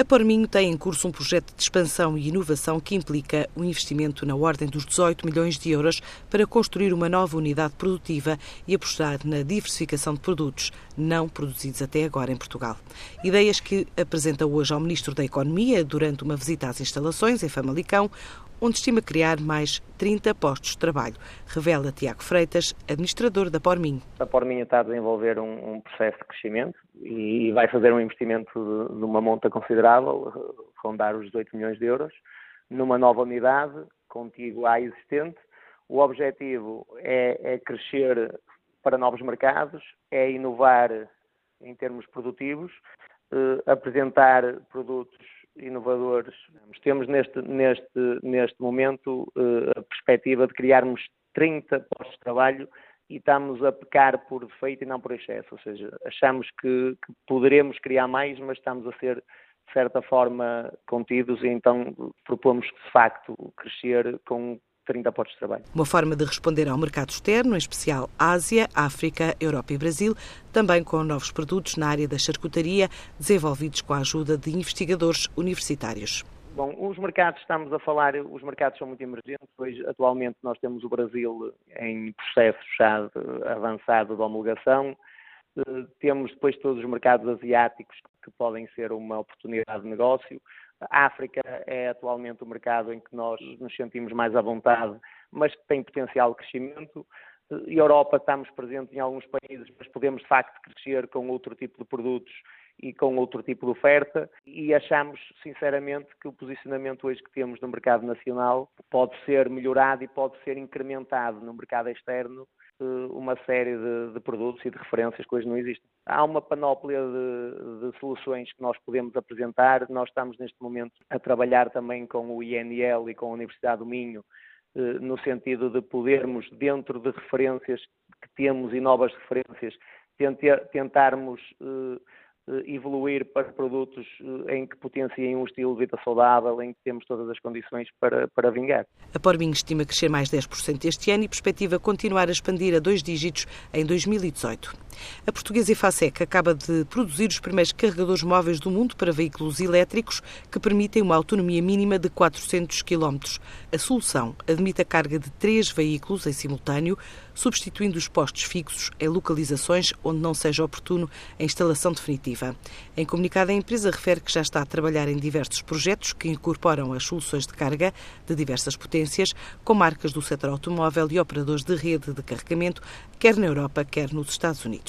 A Porminho tem em curso um projeto de expansão e inovação que implica um investimento na ordem dos 18 milhões de euros para construir uma nova unidade produtiva e apostar na diversificação de produtos não produzidos até agora em Portugal. Ideias que apresenta hoje ao Ministro da Economia durante uma visita às instalações em Famalicão, onde estima criar mais 30 postos de trabalho, revela Tiago Freitas, administrador da Porminho. A Porminho está a desenvolver um, um processo de crescimento e vai fazer um investimento de, de uma monta considerável, rondar os 18 milhões de euros, numa nova unidade contigo à existente. O objetivo é, é crescer para novos mercados, é inovar em termos produtivos, eh, apresentar produtos inovadores. Temos neste, neste, neste momento uh, a perspectiva de criarmos 30 postos de trabalho e estamos a pecar por defeito e não por excesso. Ou seja, achamos que, que poderemos criar mais, mas estamos a ser, de certa forma, contidos e então propomos, de facto, crescer com 30 postos de trabalho. Uma forma de responder ao mercado externo, em especial Ásia, África, Europa e Brasil, também com novos produtos na área da charcutaria, desenvolvidos com a ajuda de investigadores universitários. Bom, os mercados, estamos a falar, os mercados são muito emergentes. Hoje, atualmente, nós temos o Brasil em processo já avançado de homologação. Eh, temos depois todos os mercados asiáticos que podem ser uma oportunidade de negócio. A África é atualmente o mercado em que nós nos sentimos mais à vontade, mas que tem potencial de crescimento. Europa estamos presentes em alguns países, mas podemos de facto crescer com outro tipo de produtos e com outro tipo de oferta e achamos sinceramente que o posicionamento hoje que temos no mercado nacional pode ser melhorado e pode ser incrementado no mercado externo uma série de, de, produtos e de referências que hoje não existem. Há uma panóplia de, de, soluções que nós podemos apresentar. Nós estamos neste momento a trabalhar também com o INL e com a Universidade do Minho, eh, no sentido de podermos, dentro de referências que temos e novas referências, tentarmos eh, evoluir para produtos eh, em que potenciem um estilo de vida saudável, em que temos todas as condições para, para vingar. A Porbin estima crescer mais 10% este ano e perspectiva continuar a expandir a dois dígitos em 2018. A portuguesa Efasec acaba de produzir os primeiros carregadores móveis do mundo para veículos elétricos que permitem uma autonomia mínima de 400 km. A solução admite a carga de três veículos em simultâneo, substituindo os postos fixos em localizações onde não seja oportuno a instalação definitiva. Em comunicado, a empresa refere que já está a trabalhar em diversos projetos que incorporam as soluções de carga de diversas potências, com marcas do setor automóvel e operadores de rede de carregamento, quer na Europa, quer nos Estados Unidos.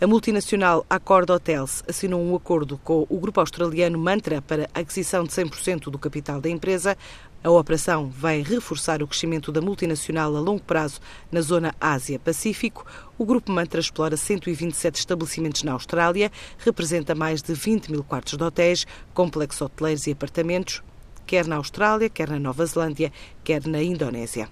A multinacional Accord Hotels assinou um acordo com o grupo australiano Mantra para a aquisição de 100% do capital da empresa. A operação vai reforçar o crescimento da multinacional a longo prazo na zona Ásia-Pacífico. O Grupo Mantra explora 127 estabelecimentos na Austrália, representa mais de 20 mil quartos de hotéis, complexos hoteleiros e apartamentos, quer na Austrália, quer na Nova Zelândia, quer na Indonésia.